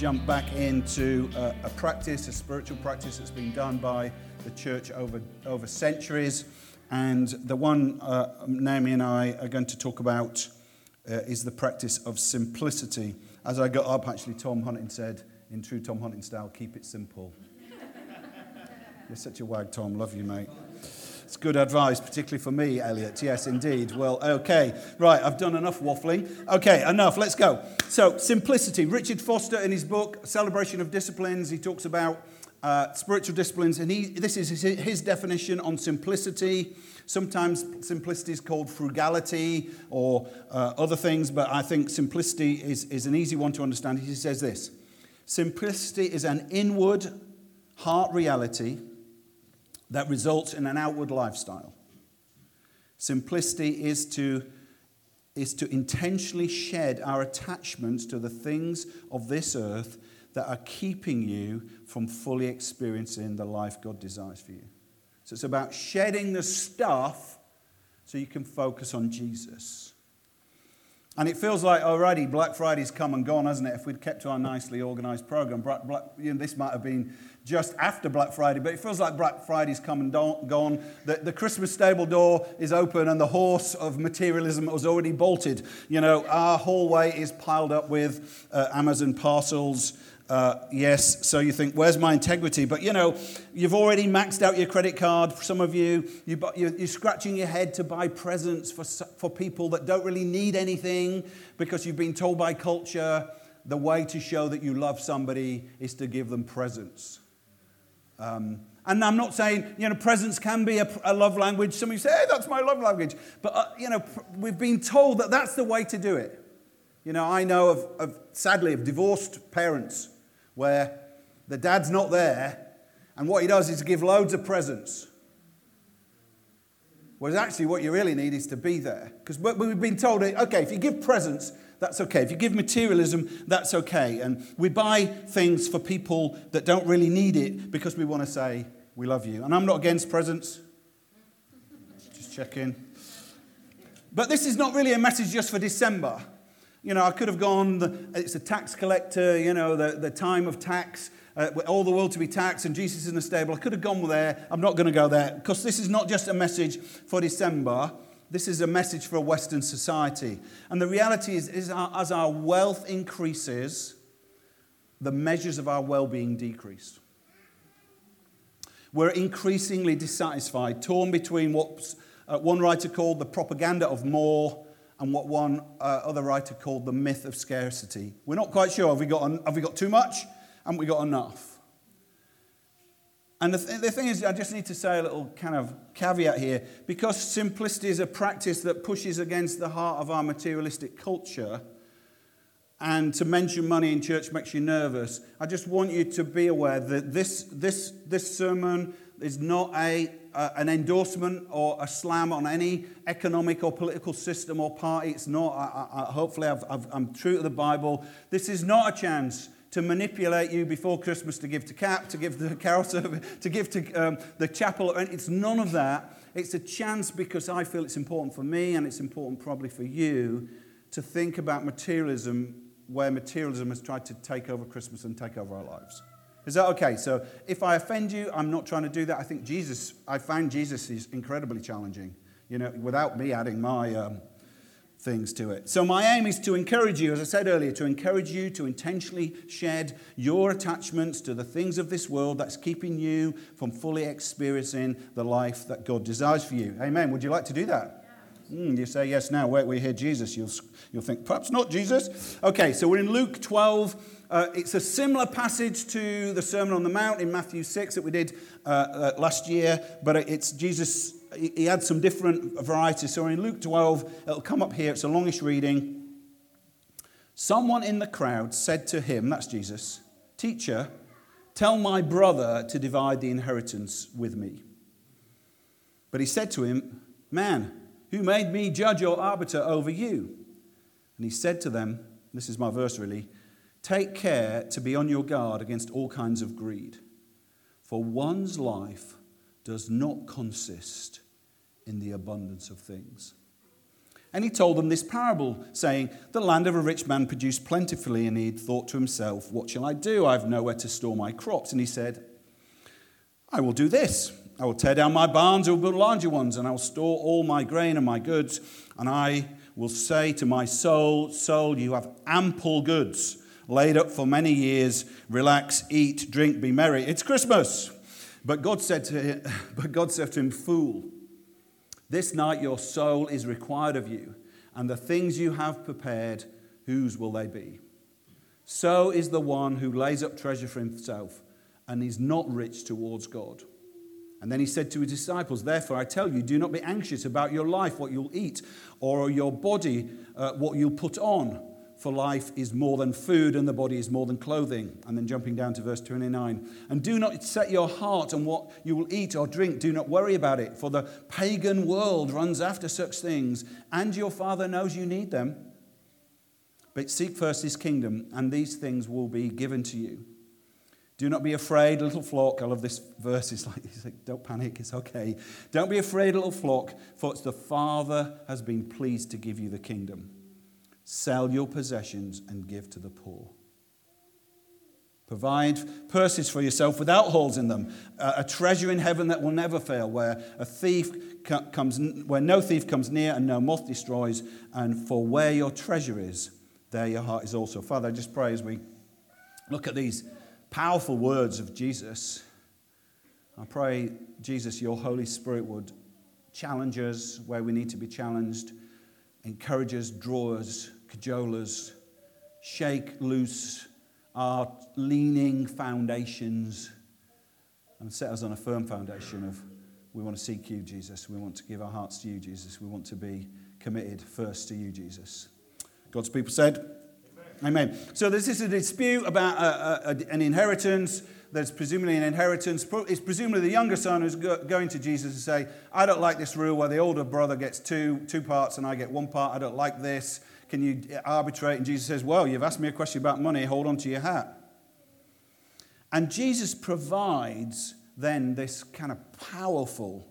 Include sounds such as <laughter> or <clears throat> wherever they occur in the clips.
jump back into a, a, practice, a spiritual practice that's been done by the church over, over centuries. And the one uh, Naomi and I are going to talk about uh, is the practice of simplicity. As I got up, actually, Tom Hunting said, in true Tom Hunting style, keep it simple. <laughs> You're such a wag, Tom. Love you, mate. It's good advice, particularly for me, Elliot. Yes, indeed. Well, okay. Right, I've done enough waffling. Okay, enough. Let's go. So, simplicity. Richard Foster, in his book, Celebration of Disciplines, he talks about uh, spiritual disciplines, and he, this is his, his definition on simplicity. Sometimes simplicity is called frugality or uh, other things, but I think simplicity is, is an easy one to understand. He says this Simplicity is an inward heart reality that results in an outward lifestyle. Simplicity is to, is to intentionally shed our attachments to the things of this earth that are keeping you from fully experiencing the life God desires for you. So it's about shedding the stuff so you can focus on Jesus. And it feels like already Black Friday's come and gone, hasn't it? If we'd kept to our nicely organized program, Black, Black, you know, this might have been just after Black Friday, but it feels like Black Friday's come and gone. The, the Christmas stable door is open and the horse of materialism has already bolted. You know, our hallway is piled up with uh, Amazon parcels. Uh, yes, so you think, where's my integrity? But you know, you've already maxed out your credit card. Some of you, you you're scratching your head to buy presents for, for people that don't really need anything because you've been told by culture the way to show that you love somebody is to give them presents. Um, and I'm not saying, you know, presents can be a, a, love language. Some of you say, hey, that's my love language. But, uh, you know, we've been told that that's the way to do it. You know, I know of, of, sadly, of divorced parents where the dad's not there, and what he does is give loads of presents. Whereas actually, what you really need is to be there. Because we've been told, okay, if you give presents, that's okay. If you give materialism, that's okay. And we buy things for people that don't really need it because we want to say, we love you. And I'm not against presents. Just checking. But this is not really a message just for December. You know, I could have gone, it's a tax collector, you know, the, the time of tax, uh, all the world to be taxed, and Jesus in the stable. I could have gone there. I'm not going to go there because this is not just a message for December. This is a message for a Western society. And the reality is, is our, as our wealth increases, the measures of our well being decrease. We're increasingly dissatisfied, torn between what uh, one writer called the propaganda of more and what one uh, other writer called the myth of scarcity. We're not quite sure have we got, have we got too much? Haven't we got enough? And the, th- the thing is, I just need to say a little kind of caveat here. Because simplicity is a practice that pushes against the heart of our materialistic culture, and to mention money in church makes you nervous, I just want you to be aware that this, this, this sermon is not a, uh, an endorsement or a slam on any economic or political system or party. It's not. I, I, hopefully, i am true to the Bible. This is not a chance to manipulate you before Christmas to give to CAP, to give to the <laughs> carol service, to give to um, the chapel. It's none of that. It's a chance because I feel it's important for me and it's important probably for you to think about materialism where materialism has tried to take over Christmas and take over our lives. Is that okay? So if I offend you, I'm not trying to do that. I think Jesus, I find Jesus is incredibly challenging, you know, without me adding my. Um, things to it. So, my aim is to encourage you, as I said earlier, to encourage you to intentionally shed your attachments to the things of this world that's keeping you from fully experiencing the life that God desires for you. Amen. Would you like to do that? Mm, you say yes now. Wait, we hear Jesus. You'll, you'll think, perhaps not Jesus. Okay, so we're in Luke 12. Uh, it's a similar passage to the Sermon on the Mount in Matthew 6 that we did uh, uh, last year, but it's Jesus he had some different varieties. So in Luke 12, it'll come up here, it's a longish reading. Someone in the crowd said to him, that's Jesus, Teacher, tell my brother to divide the inheritance with me. But he said to him, Man, who made me judge or arbiter over you? And he said to them, This is my verse really, take care to be on your guard against all kinds of greed, for one's life does not consist in the abundance of things. And he told them this parable, saying, The land of a rich man produced plentifully, and he thought to himself, What shall I do? I have nowhere to store my crops. And he said, I will do this. I will tear down my barns and will build larger ones, and I will store all my grain and my goods. And I will say to my soul, Soul, you have ample goods laid up for many years. Relax, eat, drink, be merry. It's Christmas. But God said to him, <laughs> but God said to him, Fool, this night your soul is required of you, and the things you have prepared, whose will they be? So is the one who lays up treasure for himself and is not rich towards God. And then he said to his disciples, Therefore, I tell you, do not be anxious about your life, what you'll eat, or your body, uh, what you'll put on. For life is more than food, and the body is more than clothing. And then jumping down to verse 29. And do not set your heart on what you will eat or drink. Do not worry about it, for the pagan world runs after such things, and your Father knows you need them. But seek first his kingdom, and these things will be given to you. Do not be afraid, little flock. I love this verse. It's like, it's like, don't panic, it's okay. Don't be afraid, little flock, for it's the Father has been pleased to give you the kingdom. Sell your possessions and give to the poor. Provide purses for yourself without holes in them, a treasure in heaven that will never fail, where a thief comes, where no thief comes near and no moth destroys. And for where your treasure is, there your heart is also. Father, I just pray as we look at these powerful words of Jesus. I pray, Jesus, your Holy Spirit would challenge us where we need to be challenged, encourage us, draw us, cajole us, shake loose our leaning foundations, and set us on a firm foundation of we want to seek you, Jesus. We want to give our hearts to you, Jesus. We want to be committed first to you, Jesus. God's people said, Amen. So this is a dispute about a, a, an inheritance. There's presumably an inheritance. It's presumably the younger son who's going to Jesus and say, I don't like this rule where the older brother gets two, two parts and I get one part. I don't like this. Can you arbitrate? And Jesus says, Well, you've asked me a question about money. Hold on to your hat. And Jesus provides then this kind of powerful,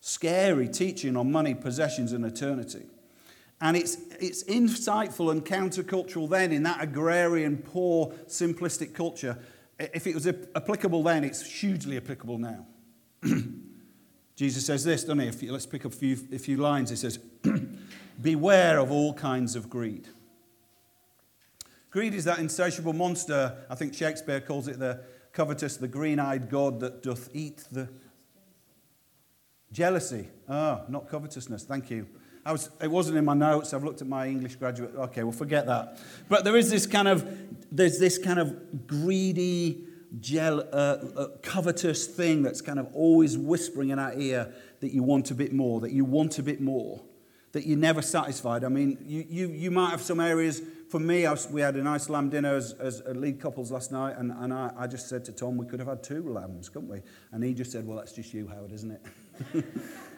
scary teaching on money, possessions, and eternity. And it's, it's insightful and countercultural then in that agrarian, poor, simplistic culture. If it was applicable then, it's hugely applicable now. <clears throat> Jesus says this, doesn't he? If you, let's pick up a few, a few lines. He says, <clears throat> Beware of all kinds of greed. Greed is that insatiable monster. I think Shakespeare calls it the covetous, the green eyed god that doth eat the. Jealousy. Ah, oh, not covetousness. Thank you. I was, it wasn't in my notes. I've looked at my English graduate. Okay, well, forget that. But there is this kind of, there's this kind of greedy, gel, uh, uh, covetous thing that's kind of always whispering in our ear that you want a bit more, that you want a bit more, that you're never satisfied. I mean, you, you, you might have some areas. For me, was, we had a nice lamb dinner as, as lead couples last night, and, and I, I just said to Tom, we could have had two lambs, couldn't we? And he just said, well, that's just you, Howard, isn't it? <laughs>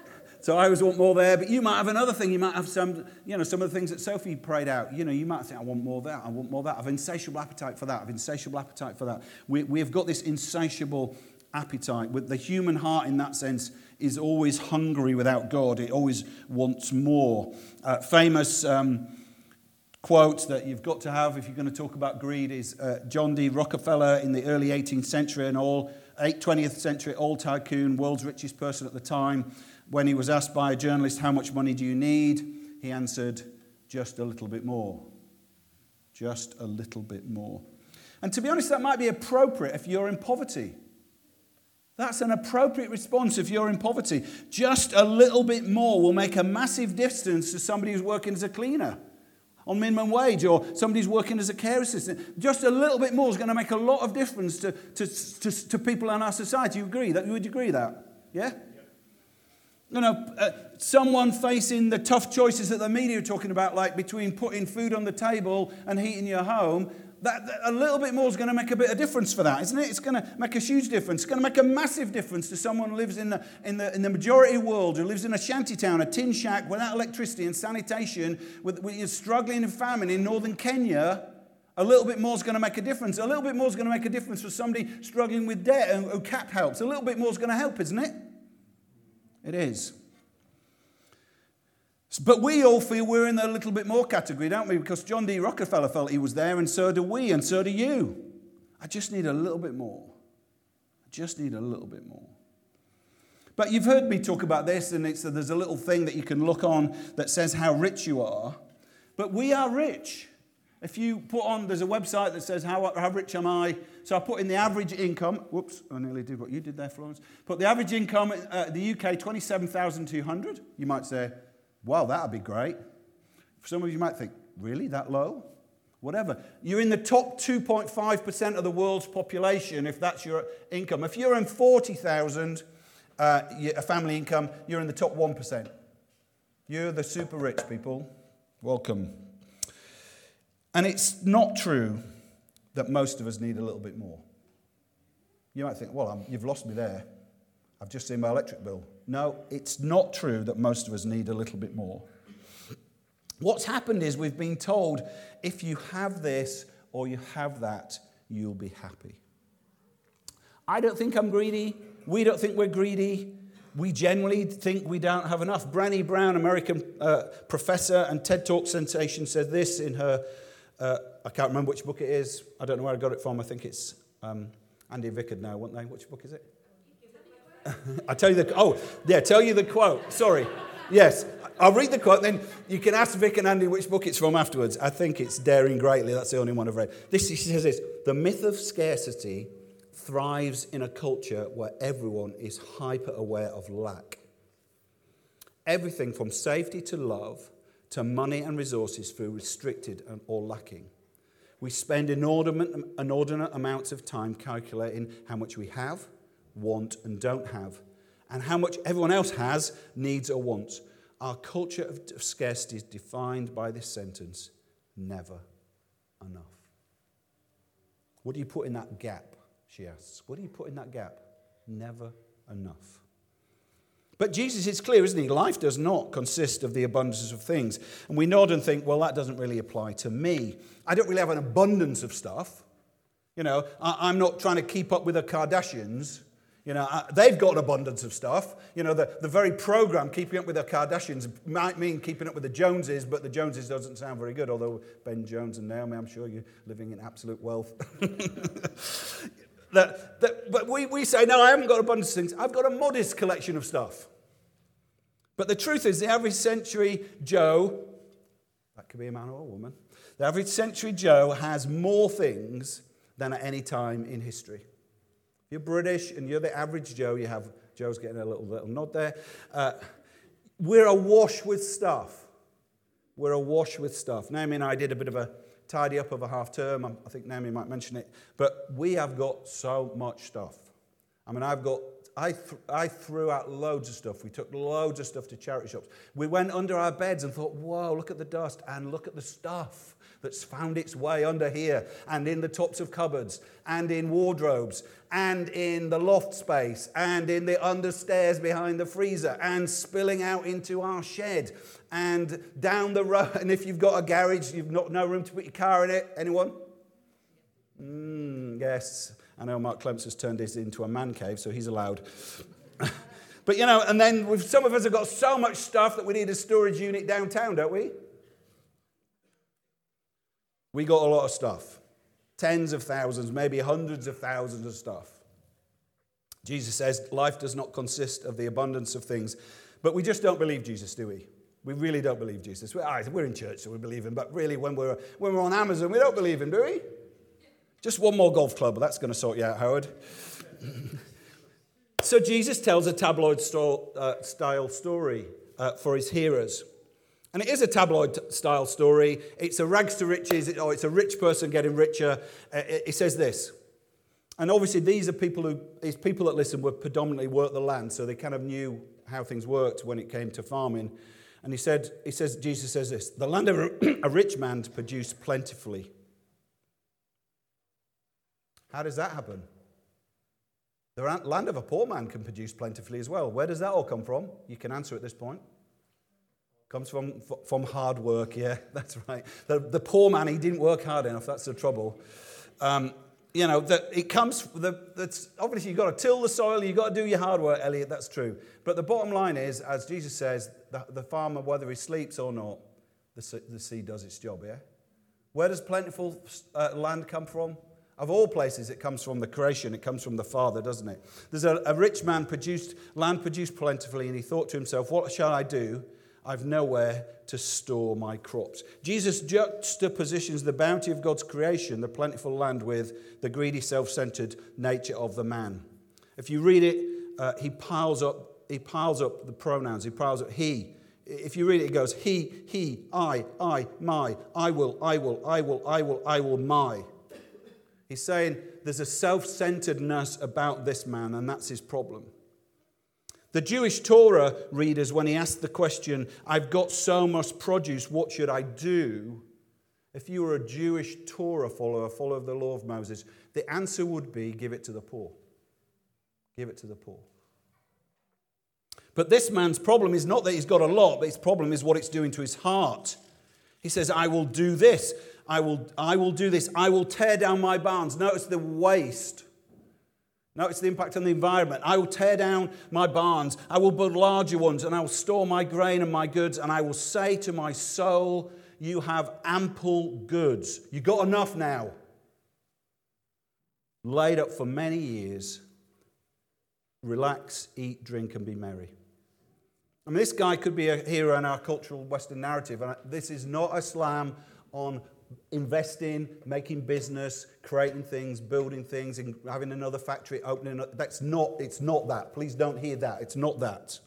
So I always want more there, but you might have another thing. You might have some, you know, some of the things that Sophie prayed out. You know, you might think, I want more of that, I want more of that. I've insatiable appetite for that, I've insatiable appetite for that. We, we've got this insatiable appetite. With the human heart, in that sense, is always hungry without God. It always wants more. Uh, famous um, quote that you've got to have if you're going to talk about greed is uh, John D. Rockefeller in the early 18th century and all 20th century old tycoon, world's richest person at the time. When he was asked by a journalist, How much money do you need? he answered, Just a little bit more. Just a little bit more. And to be honest, that might be appropriate if you're in poverty. That's an appropriate response if you're in poverty. Just a little bit more will make a massive difference to somebody who's working as a cleaner on minimum wage or somebody who's working as a care assistant. Just a little bit more is going to make a lot of difference to, to, to, to people in our society. You agree? That, you would agree that? Yeah? You know, uh, someone facing the tough choices that the media are talking about, like between putting food on the table and heating your home, that, that, a little bit more is going to make a bit of difference for that, isn't it? It's going to make a huge difference. It's going to make a massive difference to someone who lives in the, in the, in the majority world, who lives in a shanty town, a tin shack without electricity and sanitation, with, with struggling in famine in northern Kenya. A little bit more is going to make a difference. A little bit more is going to make a difference for somebody struggling with debt and who CAP helps. A little bit more is going to help, isn't it? It is. But we all feel we're in the little bit more category, don't we? Because John D. Rockefeller felt he was there, and so do we, and so do you. I just need a little bit more. I just need a little bit more. But you've heard me talk about this, and it's, there's a little thing that you can look on that says how rich you are. But we are rich. If you put on, there's a website that says, how, how rich am I? So I put in the average income. Whoops, I nearly did what you did there, Florence. Put the average income, uh, the UK, 27,200. You might say, wow, that'd be great. For some of you might think, really, that low? Whatever. You're in the top 2.5% of the world's population if that's your income. If you're in 40,000 uh, a family income, you're in the top 1%. You're the super rich people. Welcome. And it's not true that most of us need a little bit more. You might think, well, I'm, you've lost me there. I've just seen my electric bill. No, it's not true that most of us need a little bit more. What's happened is we've been told if you have this or you have that, you'll be happy. I don't think I'm greedy. We don't think we're greedy. We generally think we don't have enough. Brené Brown, American uh, professor and TED Talk sensation, said this in her uh, I can't remember which book it is. I don't know where I got it from. I think it's um, Andy Vickard now, won't they? Which book is it? <laughs> I tell you the oh yeah, tell you the quote. Sorry, yes, I'll read the quote. Then you can ask Vic and Andy which book it's from afterwards. I think it's Daring Greatly. That's the only one I've read. This he says this: the myth of scarcity thrives in a culture where everyone is hyper aware of lack. Everything from safety to love to money and resources feel restricted or lacking. We spend inordinate, inordinate amounts of time calculating how much we have, want, and don't have, and how much everyone else has, needs, or wants. Our culture of scarcity is defined by this sentence never enough. What do you put in that gap? She asks. What do you put in that gap? Never enough. But Jesus is clear, isn't he? Life does not consist of the abundance of things. And we nod and think, well, that doesn't really apply to me. I don't really have an abundance of stuff. You know, I, am not trying to keep up with the Kardashians. You know, I, they've got an abundance of stuff. You know, the, the very program, keeping up with the Kardashians, might mean keeping up with the Joneses, but the Joneses doesn't sound very good, although Ben Jones and Naomi, I'm sure you're living in absolute wealth. <laughs> that, that, but we, we say, no, I haven't got abundance of things. I've got a modest collection of stuff. But the truth is, the average century Joe, that could be a man or a woman, the average century Joe has more things than at any time in history. If you're British and you're the average Joe, you have, Joe's getting a little, little nod there. Uh, we're awash with stuff. We're awash with stuff. Naomi and I did a bit of a tidy up of a half term. I think Naomi might mention it. But we have got so much stuff. I mean, I've got, I, th- I threw out loads of stuff. We took loads of stuff to charity shops. We went under our beds and thought, whoa, look at the dust and look at the stuff that's found its way under here and in the tops of cupboards and in wardrobes and in the loft space and in the understairs behind the freezer and spilling out into our shed and down the road. And if you've got a garage, you've got no room to put your car in it. Anyone? Mm, yes. I know Mark Clements has turned this into a man cave, so he's allowed. <laughs> but you know, and then some of us have got so much stuff that we need a storage unit downtown, don't we? We got a lot of stuff. Tens of thousands, maybe hundreds of thousands of stuff. Jesus says life does not consist of the abundance of things. But we just don't believe Jesus, do we? We really don't believe Jesus. We're in church, so we believe him. But really, when we're, when we're on Amazon, we don't believe him, do we? Just one more golf club, that's going to sort you out, Howard. <laughs> so Jesus tells a tabloid uh, style story uh, for his hearers. And it is a tabloid style story. It's a rags to riches, or it's a rich person getting richer. Uh, it says this. And obviously, these are people who, these people that listen were predominantly work the land, so they kind of knew how things worked when it came to farming. And he said, he says, Jesus says this the land of a <clears throat> rich man produced plentifully. How does that happen? The land of a poor man can produce plentifully as well. Where does that all come from? You can answer at this point. Comes from, from hard work, yeah, <laughs> that's right. The, the poor man, he didn't work hard enough, that's the trouble. Um, you know, it comes, the, that's, obviously you've got to till the soil, you've got to do your hard work, Elliot, that's true. But the bottom line is, as Jesus says, the, the farmer, whether he sleeps or not, the, the seed does its job, yeah? Where does plentiful uh, land come from? Of all places, it comes from the creation, it comes from the Father, doesn't it? There's a, a rich man produced, land produced plentifully, and he thought to himself, What shall I do? I've nowhere to store my crops. Jesus juxtapositions the bounty of God's creation, the plentiful land, with the greedy, self centered nature of the man. If you read it, uh, he, piles up, he piles up the pronouns. He piles up he. If you read it, it goes he, he, I, I, my, I will, I will, I will, I will, I will, my. He's saying there's a self centeredness about this man, and that's his problem. The Jewish Torah readers, when he asked the question, I've got so much produce, what should I do? If you were a Jewish Torah follower, follower of the law of Moses, the answer would be give it to the poor. Give it to the poor. But this man's problem is not that he's got a lot, but his problem is what it's doing to his heart. He says, I will do this. I will, I will do this. I will tear down my barns. Notice the waste. Notice the impact on the environment. I will tear down my barns. I will build larger ones, and I will store my grain and my goods. And I will say to my soul, You have ample goods. You got enough now. Laid up for many years. Relax, eat, drink, and be merry. I mean, this guy could be a hero in our cultural Western narrative. And this is not a slam on investing, making business, creating things, building things, and having another factory, opening. Up. That's not, it's not that. Please don't hear that. It's not that.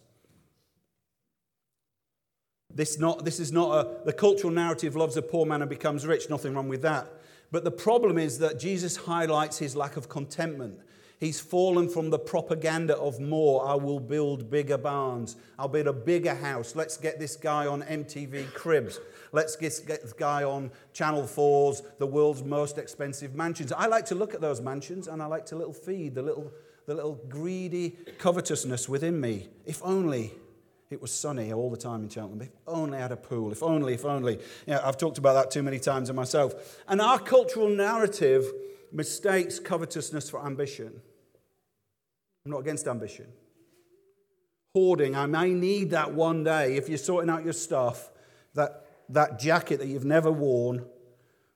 This, not, this is not a, the cultural narrative loves a poor man and becomes rich, nothing wrong with that. But the problem is that Jesus highlights his lack of contentment. He's fallen from the propaganda of more. I will build bigger barns. I'll build a bigger house. Let's get this guy on MTV Cribs. Let's get, this guy on Channel 4's The World's Most Expensive Mansions. I like to look at those mansions and I like to little feed the little, the little greedy covetousness within me. If only it was sunny all the time in Cheltenham. If only I had a pool. If only, if only. I've talked about that too many times in myself. And our cultural narrative mistakes covetousness for ambition. I'm not against ambition. Hoarding, I may need that one day if you're sorting out your stuff, that, that jacket that you've never worn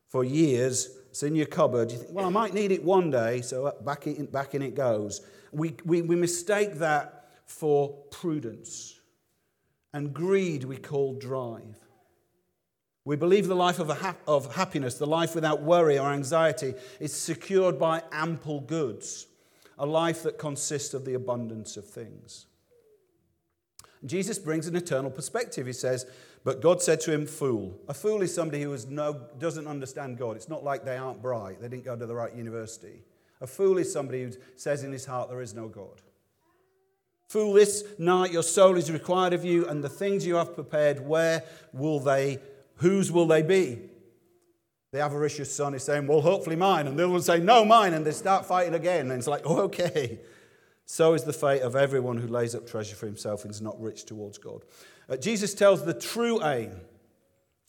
for years, it's in your cupboard. You think, well, I might need it one day, so back in, back in it goes. We, we, we mistake that for prudence. And greed we call drive. We believe the life of, ha- of happiness, the life without worry or anxiety, is secured by ample goods a life that consists of the abundance of things. Jesus brings an eternal perspective. He says, But God said to him, Fool. A fool is somebody who no, doesn't understand God. It's not like they aren't bright, they didn't go to the right university. A fool is somebody who says in his heart, There is no God. Fool, this night your soul is required of you, and the things you have prepared, where will they, whose will they be? The avaricious son is saying, Well, hopefully mine. And the other one say, No, mine. And they start fighting again. And it's like, Oh, <laughs> okay. So is the fate of everyone who lays up treasure for himself and is not rich towards God. Uh, Jesus tells the true aim.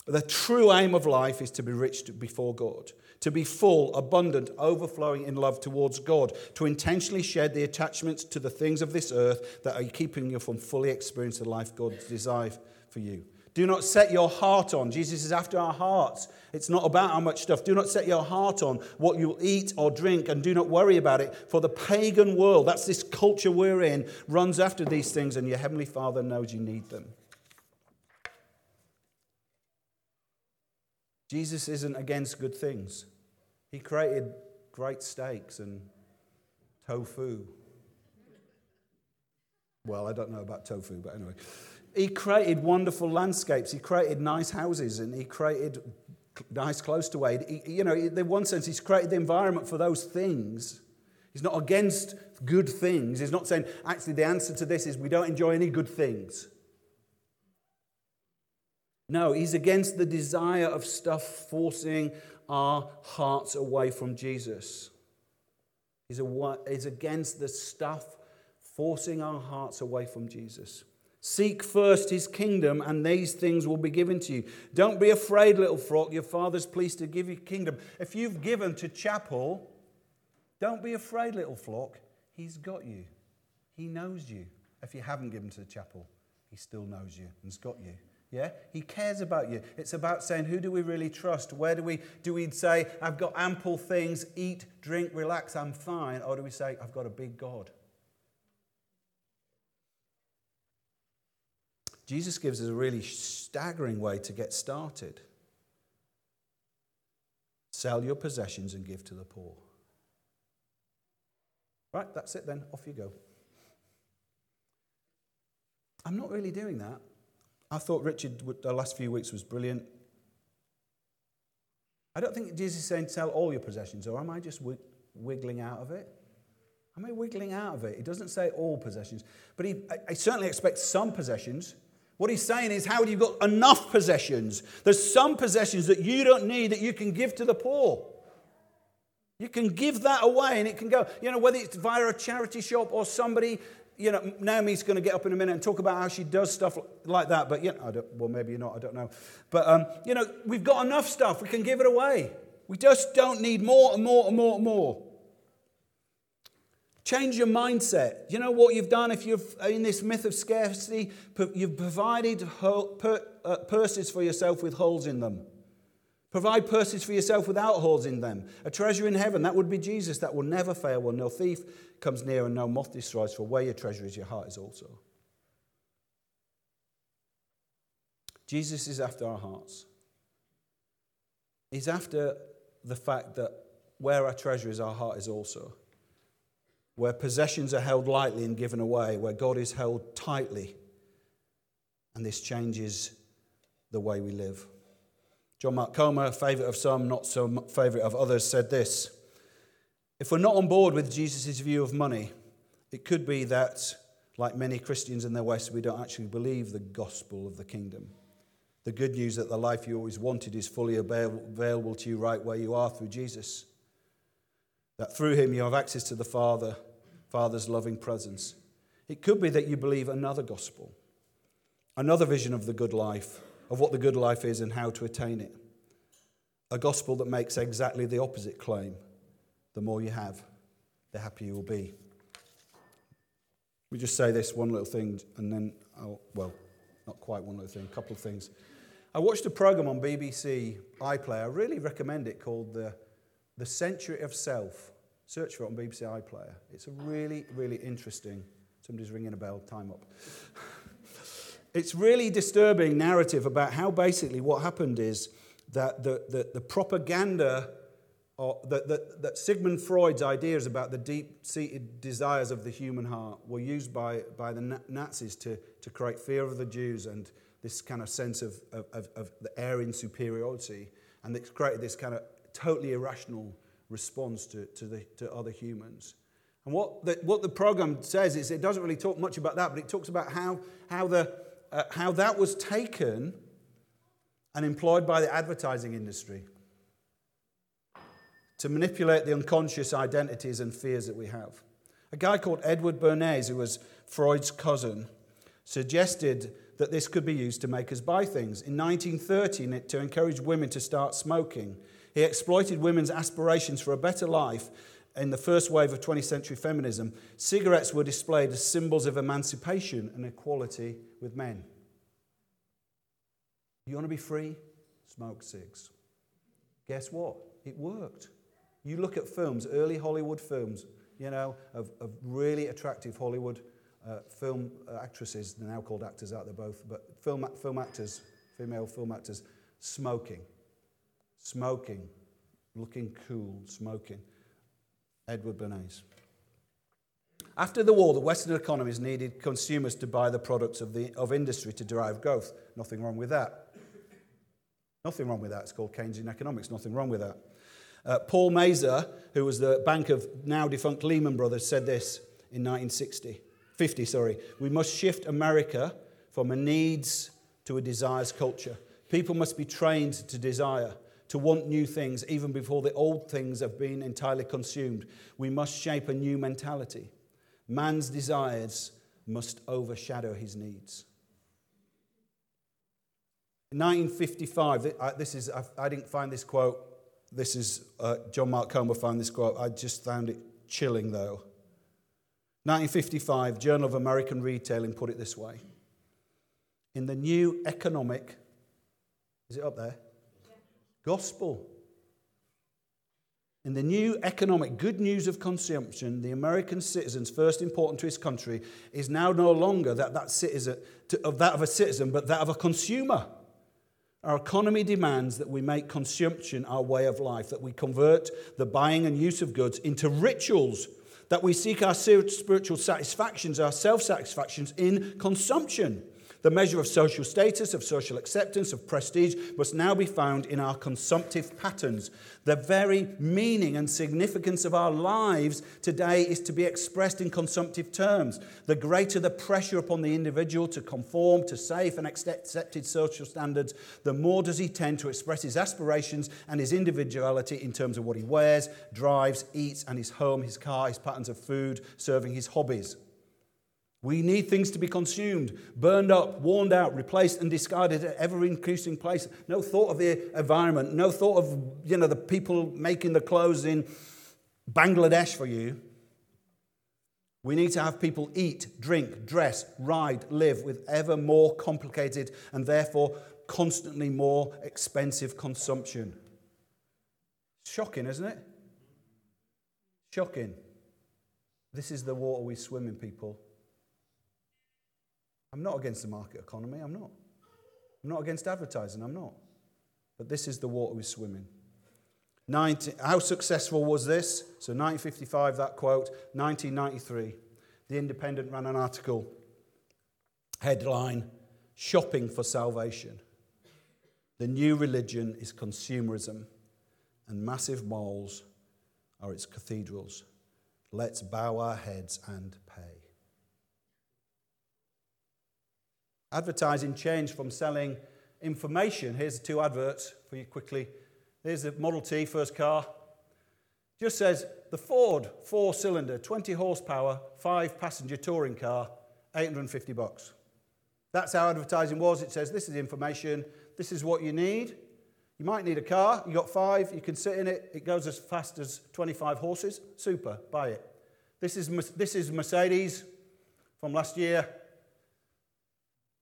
The true aim of life is to be rich before God, to be full, abundant, overflowing in love towards God, to intentionally shed the attachments to the things of this earth that are keeping you from fully experiencing the life God desires for you. Do not set your heart on. Jesus is after our hearts. It's not about how much stuff. Do not set your heart on what you'll eat or drink, and do not worry about it. For the pagan world, that's this culture we're in, runs after these things, and your Heavenly Father knows you need them. Jesus isn't against good things. He created great steaks and tofu. Well, I don't know about tofu, but anyway. He created wonderful landscapes. He created nice houses and he created nice clothes to. He, you know, in one sense, he's created the environment for those things. He's not against good things. He's not saying, actually, the answer to this is we don't enjoy any good things. No, he's against the desire of stuff forcing our hearts away from Jesus. He's, a, he's against the stuff forcing our hearts away from Jesus. Seek first his kingdom, and these things will be given to you. Don't be afraid, little flock. Your father's pleased to give you kingdom. If you've given to chapel, don't be afraid, little flock. He's got you. He knows you. If you haven't given to the chapel, he still knows you and's got you. Yeah? He cares about you. It's about saying, who do we really trust? Where do we do we say, I've got ample things, eat, drink, relax, I'm fine? Or do we say, I've got a big God? Jesus gives us a really staggering way to get started. Sell your possessions and give to the poor. Right, that's it then. Off you go. I'm not really doing that. I thought Richard, the last few weeks was brilliant. I don't think Jesus is saying sell all your possessions, or am I just wiggling out of it? Am I wiggling out of it? He doesn't say all possessions, but he, I, I certainly expect some possessions. What he's saying is, how have you got enough possessions? There's some possessions that you don't need that you can give to the poor. You can give that away and it can go, you know, whether it's via a charity shop or somebody you know, Naomi's going to get up in a minute and talk about how she does stuff like that. But, you know, well, maybe you're not, I don't know. But, um, you know, we've got enough stuff. We can give it away. We just don't need more and more and more and more. Change your mindset. You know what you've done if you're in this myth of scarcity? You've provided uh, purses for yourself with holes in them. Provide purses for yourself without holes in them. A treasure in heaven, that would be Jesus, that will never fail, where no thief comes near and no moth destroys, for where your treasure is, your heart is also. Jesus is after our hearts. He's after the fact that where our treasure is, our heart is also. Where possessions are held lightly and given away, where God is held tightly. And this changes the way we live. John Mark Comer, favourite of some, not so favourite of others, said this If we're not on board with Jesus' view of money, it could be that, like many Christians in the West, we don't actually believe the gospel of the kingdom. The good news that the life you always wanted is fully available to you right where you are through Jesus. That through him you have access to the Father, Father's loving presence. It could be that you believe another gospel, another vision of the good life of what the good life is and how to attain it. A gospel that makes exactly the opposite claim the more you have, the happier you will be. We just say this one little thing, and then, I'll, well, not quite one little thing, a couple of things. I watched a program on BBC iPlayer. I really recommend it called The, the Century of Self. Search for it on BBC iPlayer. It's a really, really interesting. Somebody's ringing a bell, time up. It's really disturbing narrative about how basically what happened is that the, the, the propaganda or that, that, that Sigmund Freud's ideas about the deep-seated desires of the human heart were used by, by the Nazis to, to create fear of the Jews and this kind of sense of, of, of the Aryan superiority. And it's created this kind of totally irrational response to, to, the, to other humans. And what the, what the program says is it doesn't really talk much about that, but it talks about how, how the, uh, how that was taken and employed by the advertising industry to manipulate the unconscious identities and fears that we have. A guy called Edward Bernays, who was Freud's cousin, suggested that this could be used to make us buy things. In 1913, to encourage women to start smoking, he exploited women's aspirations for a better life in the first wave of 20th century feminism, cigarettes were displayed as symbols of emancipation and equality with men. You want to be free? Smoke cigs. Guess what? It worked. You look at films, early Hollywood films, you know, of, of really attractive Hollywood uh, film uh, actresses, they're now called actors out there both, but film, film actors, female film actors, smoking. Smoking. Looking cool, smoking. Edward Bernays. After the war, the Western economies needed consumers to buy the products of, the, of industry to drive growth. Nothing wrong with that. Nothing wrong with that. It's called Keynesian economics. Nothing wrong with that. Uh, Paul Mazur, who was the bank of now defunct Lehman Brothers, said this in 1960, 50, sorry. We must shift America from a needs to a desires culture. People must be trained to desire, to want new things even before the old things have been entirely consumed. We must shape a new mentality. Man's desires must overshadow his needs. In 1955, this is, I didn't find this quote. This is uh, John Mark Comer found this quote. I just found it chilling, though. 1955, Journal of American Retailing put it this way In the new economic, is it up there? Gospel. In the new economic good news of consumption, the American citizen's first important to his country is now no longer that, that, citizen, to, of that of a citizen, but that of a consumer. Our economy demands that we make consumption our way of life, that we convert the buying and use of goods into rituals, that we seek our spiritual satisfactions, our self satisfactions in consumption. The measure of social status, of social acceptance, of prestige must now be found in our consumptive patterns. The very meaning and significance of our lives today is to be expressed in consumptive terms. The greater the pressure upon the individual to conform to safe and accepted social standards, the more does he tend to express his aspirations and his individuality in terms of what he wears, drives, eats, and his home, his car, his patterns of food, serving his hobbies. We need things to be consumed, burned up, worn out, replaced, and discarded at ever increasing pace. No thought of the environment, no thought of you know, the people making the clothes in Bangladesh for you. We need to have people eat, drink, dress, ride, live with ever more complicated and therefore constantly more expensive consumption. Shocking, isn't it? Shocking. This is the water we swim in, people. I'm not against the market economy, I'm not. I'm not against advertising, I'm not. But this is the water we swim in. 90, how successful was this? So 1955, that quote. 1993, The Independent ran an article, headline Shopping for Salvation. The new religion is consumerism, and massive malls are its cathedrals. Let's bow our heads and pay. Advertising changed from selling information. Here's the two adverts for you quickly. Here's the Model T, first car. Just says the Ford four cylinder, 20 horsepower, five passenger touring car, 850 bucks. That's how advertising was. It says this is information, this is what you need. You might need a car, you got five, you can sit in it, it goes as fast as 25 horses. Super, buy it. This is, this is Mercedes from last year.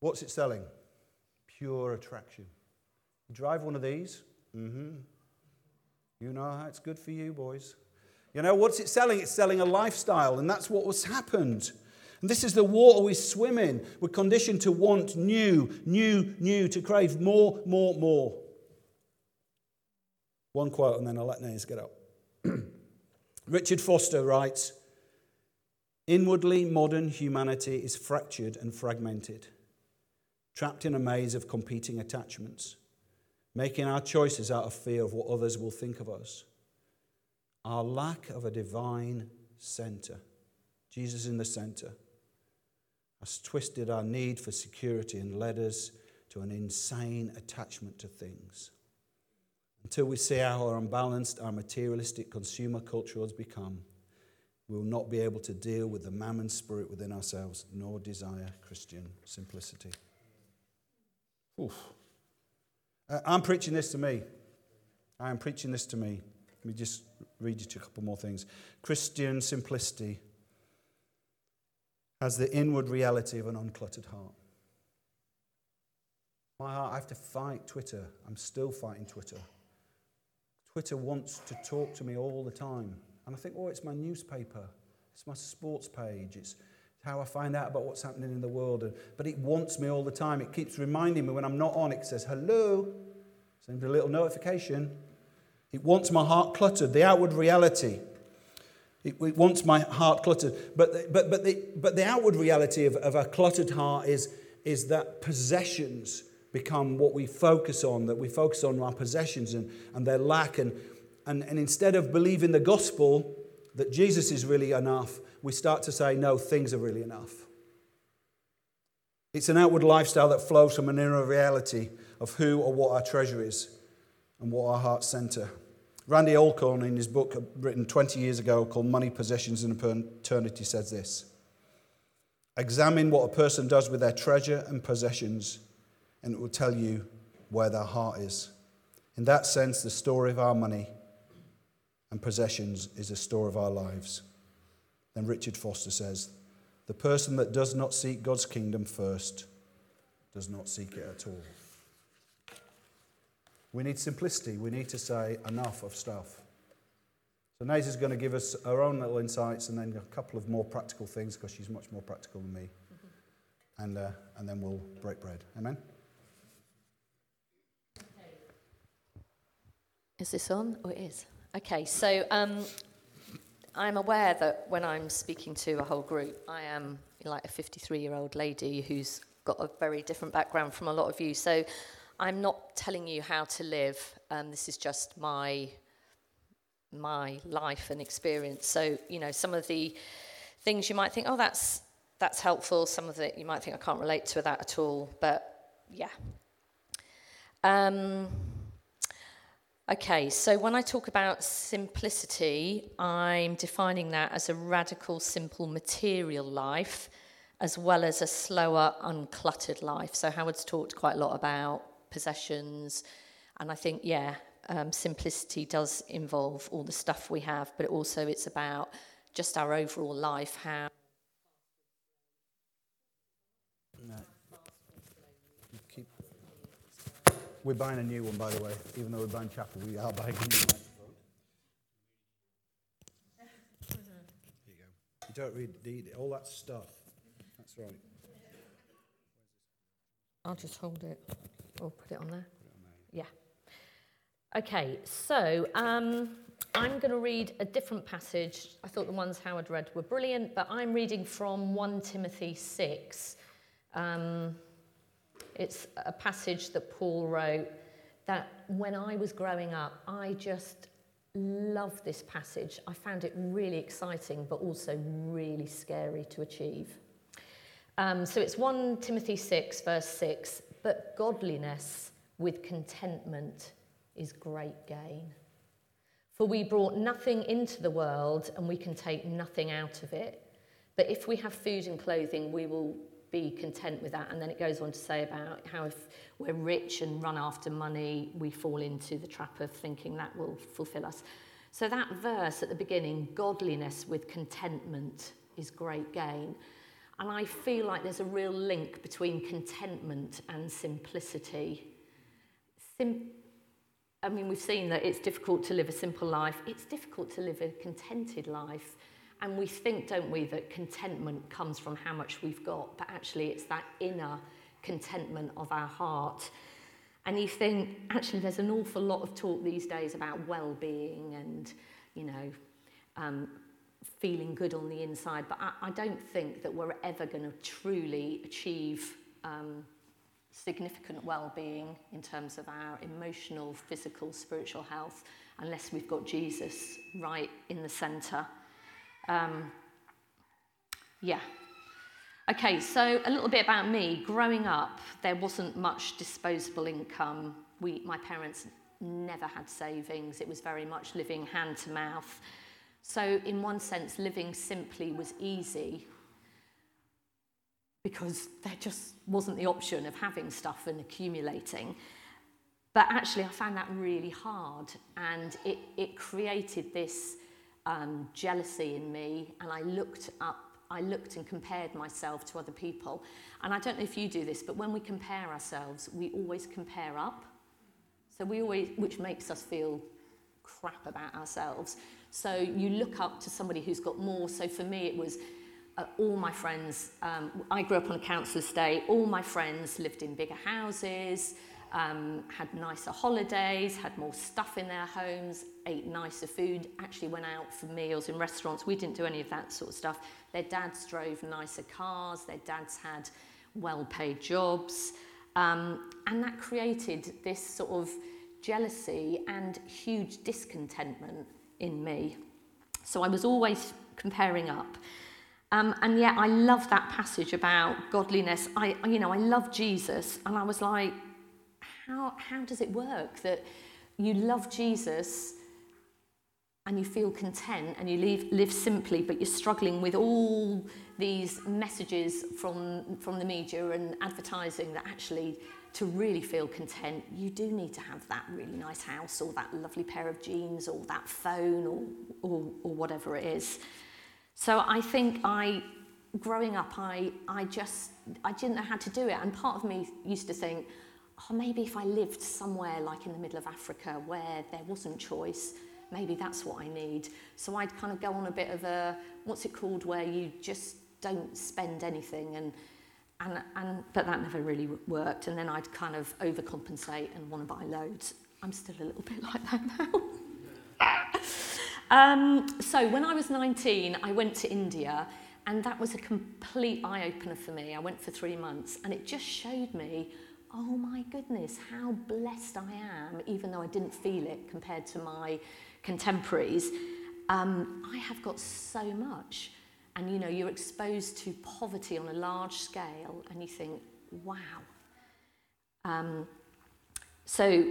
What's it selling? Pure attraction. You drive one of these? Mm-hmm. You know how it's good for you, boys. You know, what's it selling? It's selling a lifestyle, and that's what has happened. And this is the water we swim in. We're conditioned to want new, new, new, to crave more, more, more. One quote, and then I'll let Nays get up. <clears throat> Richard Foster writes Inwardly, modern humanity is fractured and fragmented trapped in a maze of competing attachments, making our choices out of fear of what others will think of us. Our lack of a divine center, Jesus in the center, has twisted our need for security and led us to an insane attachment to things. Until we see how unbalanced our materialistic consumer culture has become, we will not be able to deal with the mammon spirit within ourselves nor desire Christian simplicity. Oof. Uh, I'm preaching this to me. I am preaching this to me. Let me just read you a couple more things. Christian simplicity has the inward reality of an uncluttered heart. My heart, I have to fight Twitter. I'm still fighting Twitter. Twitter wants to talk to me all the time. And I think, oh, it's my newspaper, it's my sports page, it's how I find out about what's happening in the world. But it wants me all the time. It keeps reminding me when I'm not on, it says, hello, sends a little notification. It wants my heart cluttered, the outward reality. It, it wants my heart cluttered. But, but, but, the, but the outward reality of, of a cluttered heart is, is that possessions become what we focus on, that we focus on our possessions and, and their lack. And, And, and instead of believing the gospel that Jesus is really enough, we start to say, no, things are really enough. It's an outward lifestyle that flows from an inner reality of who or what our treasure is and what our heart's centre. Randy Alcorn, in his book written 20 years ago called Money, Possessions, and Eternity, says this Examine what a person does with their treasure and possessions, and it will tell you where their heart is. In that sense, the story of our money and possessions is a store of our lives. Then Richard Foster says, The person that does not seek God's kingdom first does not seek it at all. We need simplicity. We need to say enough of stuff. So Nate is going to give us her own little insights and then a couple of more practical things because she's much more practical than me. Mm-hmm. And, uh, and then we'll break bread. Amen? Is this on? Oh, it is. Okay, so um, I'm aware that when I'm speaking to a whole group, I am like a 53 year old lady who's got a very different background from a lot of you. So I'm not telling you how to live. Um, this is just my my life and experience. So you know, some of the things you might think, oh, that's that's helpful. Some of it you might think I can't relate to that at all. But yeah. Um, Okay, so when I talk about simplicity, I'm defining that as a radical, simple material life, as well as a slower, uncluttered life. So Howard's talked quite a lot about possessions, and I think, yeah, um, simplicity does involve all the stuff we have, but also it's about just our overall life, how We're buying a new one, by the way. Even though we're buying chapel, we are buying a new one. you don't read the, all that stuff. That's right. I'll just hold it or put it on there. Yeah. Okay, so um, I'm going to read a different passage. I thought the ones Howard read were brilliant, but I'm reading from 1 Timothy 6. Um, it's a passage that Paul wrote that when I was growing up, I just loved this passage. I found it really exciting, but also really scary to achieve. Um, so it's 1 Timothy 6, verse 6 But godliness with contentment is great gain. For we brought nothing into the world and we can take nothing out of it. But if we have food and clothing, we will be content with that. And then it goes on to say about how if we're rich and run after money, we fall into the trap of thinking that will fulfill us. So that verse at the beginning, godliness with contentment is great gain. And I feel like there's a real link between contentment and simplicity. Sim- I mean, we've seen that it's difficult to live a simple life. It's difficult to live a contented life. And we think, don't we, that contentment comes from how much we've got, but actually it's that inner contentment of our heart. And you think, actually, there's an awful lot of talk these days about well being and, you know, um, feeling good on the inside. But I, I don't think that we're ever going to truly achieve um, significant well being in terms of our emotional, physical, spiritual health unless we've got Jesus right in the centre. Um, yeah. Okay, so a little bit about me. Growing up, there wasn't much disposable income. We, my parents never had savings. It was very much living hand to mouth. So, in one sense, living simply was easy because there just wasn't the option of having stuff and accumulating. But actually, I found that really hard, and it, it created this um, jealousy in me, and I looked up, I looked and compared myself to other people. And I don't know if you do this, but when we compare ourselves, we always compare up. So we always, which makes us feel crap about ourselves. So you look up to somebody who's got more. So for me, it was uh, all my friends. Um, I grew up on a council estate. All my friends lived in bigger houses um, had nicer holidays, had more stuff in their homes, ate nicer food, actually went out for meals in restaurants. We didn't do any of that sort of stuff. Their dads drove nicer cars, their dads had well paid jobs. Um, and that created this sort of jealousy and huge discontentment in me. So I was always comparing up. Um, and yet I love that passage about godliness. I, you know, I love Jesus, and I was like, how, how does it work that you love Jesus and you feel content and you live, live simply, but you're struggling with all these messages from, from the media and advertising that actually to really feel content, you do need to have that really nice house or that lovely pair of jeans or that phone or, or, or whatever it is. So I think I, growing up, I, I just, I didn't know how to do it. And part of me used to think, oh, maybe if I lived somewhere like in the middle of Africa where there wasn't choice, maybe that's what I need. So I'd kind of go on a bit of a, what's it called, where you just don't spend anything and and, and, but that never really worked. And then I'd kind of overcompensate and want to buy loads. I'm still a little bit like that now. <laughs> um, so when I was 19, I went to India, and that was a complete eye opener for me. I went for three months, and it just showed me, oh my goodness, how blessed I am, even though I didn't feel it compared to my contemporaries. Um, I have got so much. And you know you're exposed to poverty on a large scale and you think wow. Um, so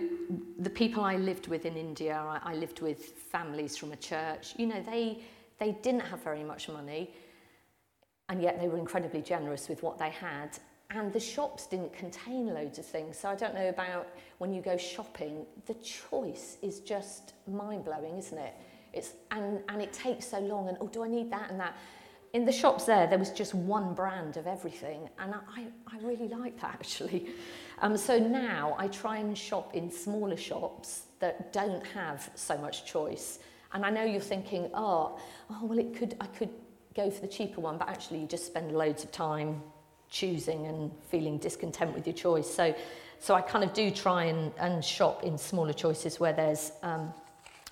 the people i lived with in india I, I lived with families from a church you know they they didn't have very much money. And yet they were incredibly generous with what they had and the shops didn't contain loads of things so i don't know about when you go shopping the choice is just mind-blowing isn't it it's and and it takes so long and oh do i need that and that in the shops there, there was just one brand of everything, and I, I really like that <laughs> actually. Um, so now I try and shop in smaller shops that don't have so much choice. And I know you're thinking, oh, oh well, it could I could go for the cheaper one, but actually you just spend loads of time choosing and feeling discontent with your choice. So, so I kind of do try and, and shop in smaller choices where there's um,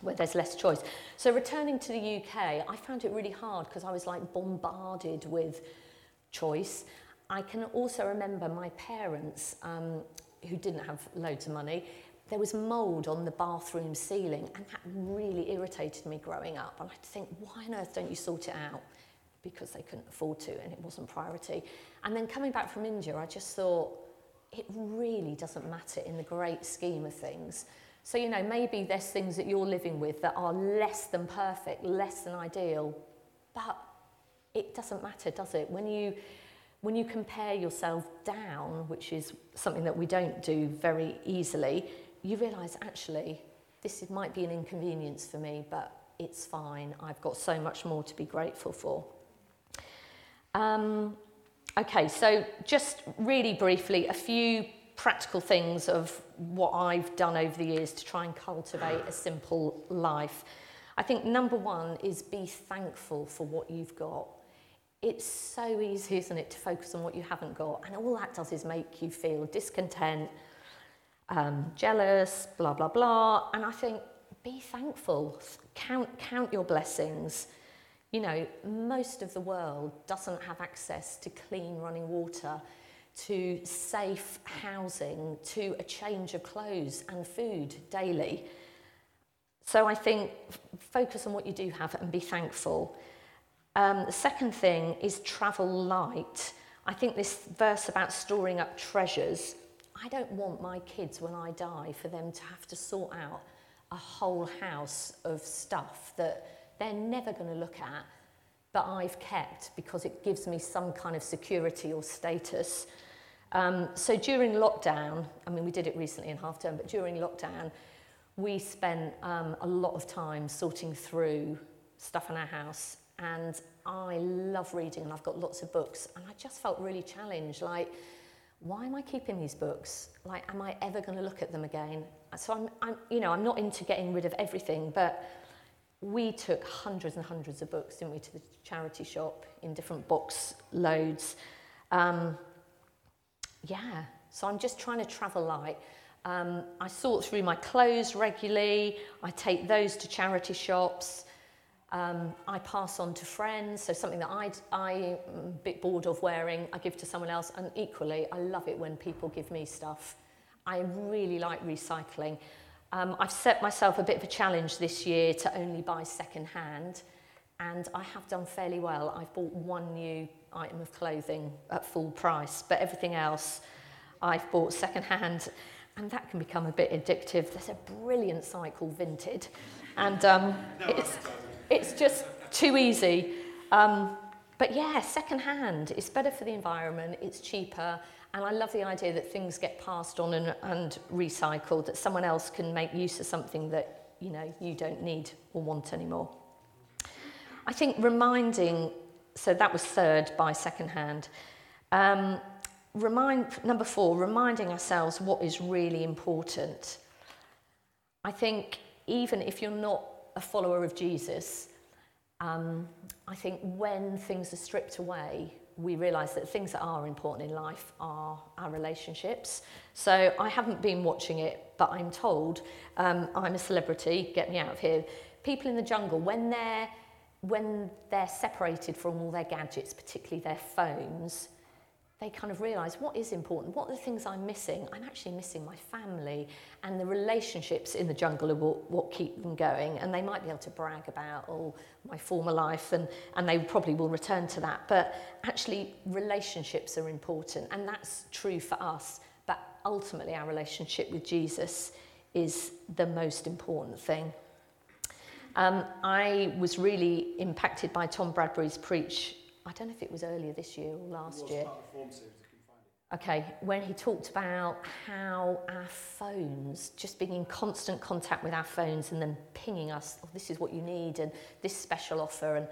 where there's less choice. So returning to the UK, I found it really hard because I was like bombarded with choice. I can also remember my parents, um, who didn't have loads of money, there was mould on the bathroom ceiling, and that really irritated me growing up. And I'd think, why on earth don't you sort it out? Because they couldn't afford to, and it wasn't priority. And then coming back from India, I just thought, it really doesn't matter in the great scheme of things. So, you know, maybe there's things that you're living with that are less than perfect, less than ideal, but it doesn't matter, does it? When you, when you compare yourself down, which is something that we don't do very easily, you realise actually this might be an inconvenience for me, but it's fine. I've got so much more to be grateful for. Um, okay, so just really briefly, a few practical things of what I've done over the years to try and cultivate a simple life. I think number one is be thankful for what you've got. It's so easy, isn't it, to focus on what you haven't got. And all that does is make you feel discontent, um, jealous, blah, blah, blah. And I think be thankful, count, count your blessings. You know, most of the world doesn't have access to clean running water to safe housing, to a change of clothes and food daily. So I think focus on what you do have and be thankful. Um, the second thing is travel light. I think this verse about storing up treasures, I don't want my kids when I die for them to have to sort out a whole house of stuff that they're never going to look at, but I've kept because it gives me some kind of security or status. Um, so during lockdown, I mean, we did it recently in half term, but during lockdown, we spent um, a lot of time sorting through stuff in our house. And I love reading and I've got lots of books. And I just felt really challenged like, why am I keeping these books? Like, am I ever going to look at them again? So I'm, I'm, you know, I'm not into getting rid of everything, but we took hundreds and hundreds of books, didn't we, to the charity shop in different box loads. Um, yeah, so I'm just trying to travel light. Um, I sort through my clothes regularly. I take those to charity shops. Um, I pass on to friends. So something that I'd, I'm a bit bored of wearing, I give to someone else. And equally, I love it when people give me stuff. I really like recycling. Um, I've set myself a bit of a challenge this year to only buy second hand, and I have done fairly well. I've bought one new item of clothing at full price, but everything else I've bought second hand, and that can become a bit addictive. There's a brilliant site called Vinted, and um, no, it's, it's just too easy. Um, but yeah, second hand, it's better for the environment, it's cheaper, and I love the idea that things get passed on and, and recycled, that someone else can make use of something that you know you don't need or want anymore. I think reminding, so that was third by second hand. Um, remind, number four, reminding ourselves what is really important. I think even if you're not a follower of Jesus, um, I think when things are stripped away, we realise that things that are important in life are our relationships. So I haven't been watching it, but I'm told um, I'm a celebrity, get me out of here. People in the jungle, when they're, when they're separated from all their gadgets, particularly their phones, they kind of realise what is important, what are the things I'm missing? I'm actually missing my family and the relationships in the jungle are what, what keep them going. And they might be able to brag about, oh, my former life, and, and they probably will return to that. But actually, relationships are important, and that's true for us. But ultimately, our relationship with Jesus is the most important thing. Um, I was really impacted by Tom Bradbury's preach I don't know if it was earlier this year or last year. Okay, when he talked about how our phones, just being in constant contact with our phones and then pinging us, oh, this is what you need and this special offer. And,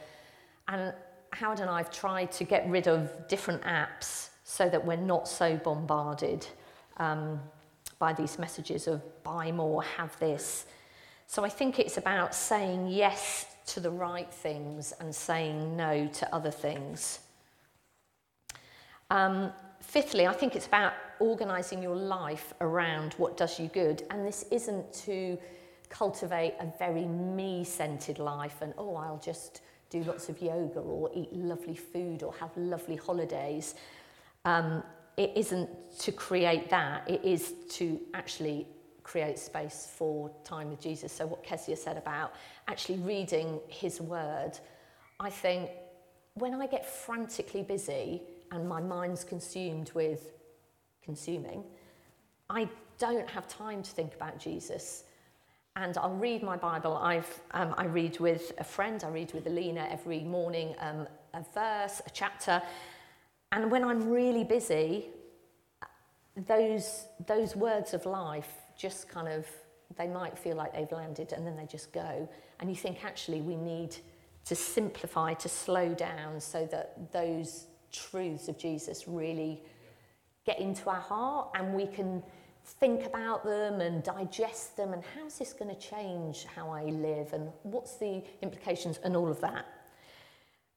and Howard and I have tried to get rid of different apps so that we're not so bombarded um, by these messages of buy more, have this. So I think it's about saying yes to the right things and saying no to other things. Um, fifthly, I think it's about organising your life around what does you good. And this isn't to cultivate a very me centered life and, oh, I'll just do lots of yoga or eat lovely food or have lovely holidays. Um, it isn't to create that, it is to actually create space for time with Jesus. So, what Kezia said about actually reading his word, I think when I get frantically busy and my mind's consumed with consuming, I don't have time to think about Jesus. And I'll read my Bible. I've, um, I read with a friend, I read with Alina every morning um, a verse, a chapter. And when I'm really busy, those, those words of life just kind of, they might feel like they've landed and then they just go. And you think, actually, we need to simplify, to slow down so that those truths of Jesus really get into our heart and we can think about them and digest them and how's this going to change how I live and what's the implications and all of that.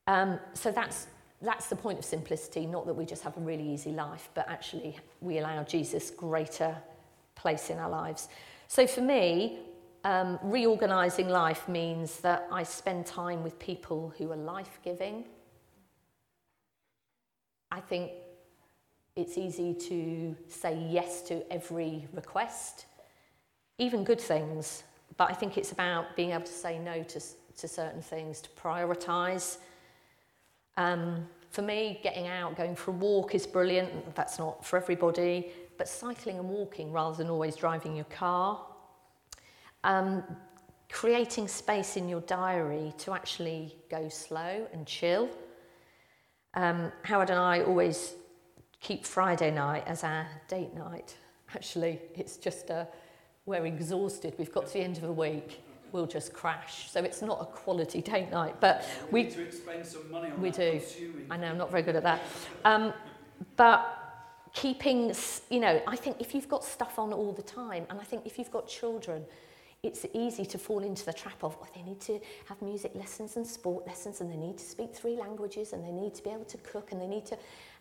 Um, so that's that's the point of simplicity, not that we just have a really easy life, but actually we allow Jesus greater place in our lives. So for me, um, reorganizing life means that I spend time with people who are life giving. I think it's easy to say yes to every request, even good things, but I think it's about being able to say no to, to certain things, to prioritize. Um, for me, getting out, going for a walk is brilliant. That's not for everybody but cycling and walking rather than always driving your car. Um, creating space in your diary to actually go slow and chill. Um, Howard and I always keep Friday night as our date night. Actually, it's just a, we're exhausted. We've got to the end of the week. We'll just crash. So it's not a quality date night, but we, we need to expend some money on we do. Consuming. I know I'm not very good at that. Um, but keeping, you know, I think if you've got stuff on all the time, and I think if you've got children, it's easy to fall into the trap of, oh, they need to have music lessons and sport lessons, and they need to speak three languages, and they need to be able to cook, and they need to,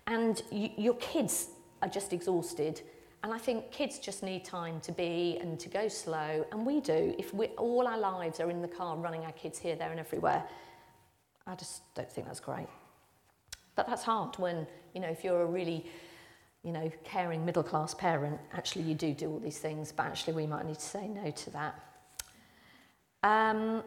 and you, your kids are just exhausted. And I think kids just need time to be and to go slow, and we do. If we, all our lives are in the car running our kids here, there, and everywhere, I just don't think that's great. But that's hard when, you know, if you're a really you know, caring middle class parent, actually you do do all these things, but actually we might need to say no to that. Um,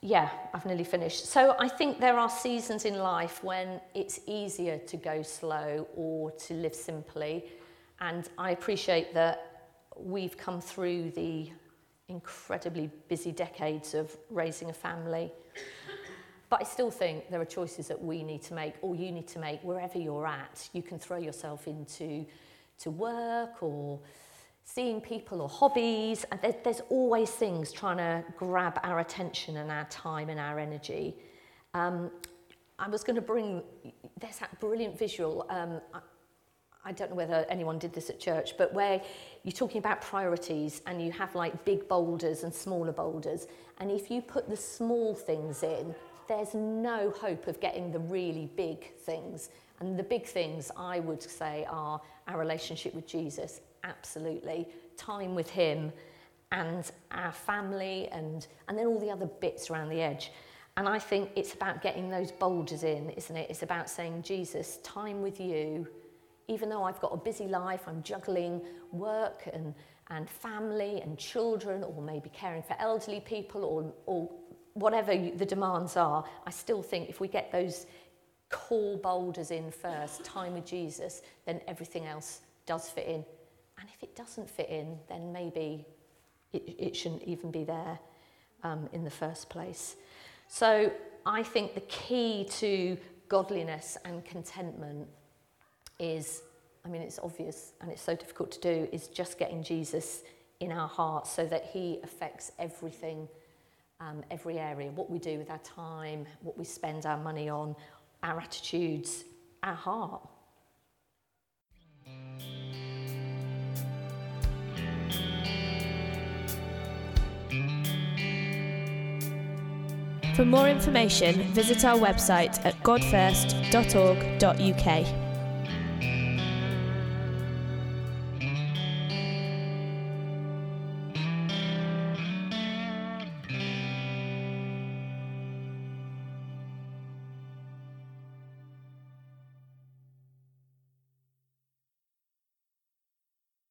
yeah, I've nearly finished. So I think there are seasons in life when it's easier to go slow or to live simply. And I appreciate that we've come through the incredibly busy decades of raising a family. But I still think there are choices that we need to make or you need to make wherever you're at. You can throw yourself into to work or seeing people or hobbies. And there, there's always things trying to grab our attention and our time and our energy. Um, I was going to bring, there's that brilliant visual. Um, I, I don't know whether anyone did this at church, but where you're talking about priorities and you have like big boulders and smaller boulders. And if you put the small things in, there's no hope of getting the really big things. And the big things, I would say, are our relationship with Jesus, absolutely, time with Him, and our family, and, and then all the other bits around the edge. And I think it's about getting those boulders in, isn't it? It's about saying, Jesus, time with you, even though I've got a busy life, I'm juggling work and, and family and children, or maybe caring for elderly people, or, or whatever the demands are, I still think if we get those core boulders in first, time with Jesus, then everything else does fit in. And if it doesn't fit in, then maybe it, it shouldn't even be there um, in the first place. So I think the key to godliness and contentment is, I mean, it's obvious and it's so difficult to do, is just getting Jesus in our hearts so that he affects everything um, every area what we do with our time, what we spend our money on, our attitudes, our heart. For more information, visit our website at godfirst.org.uk.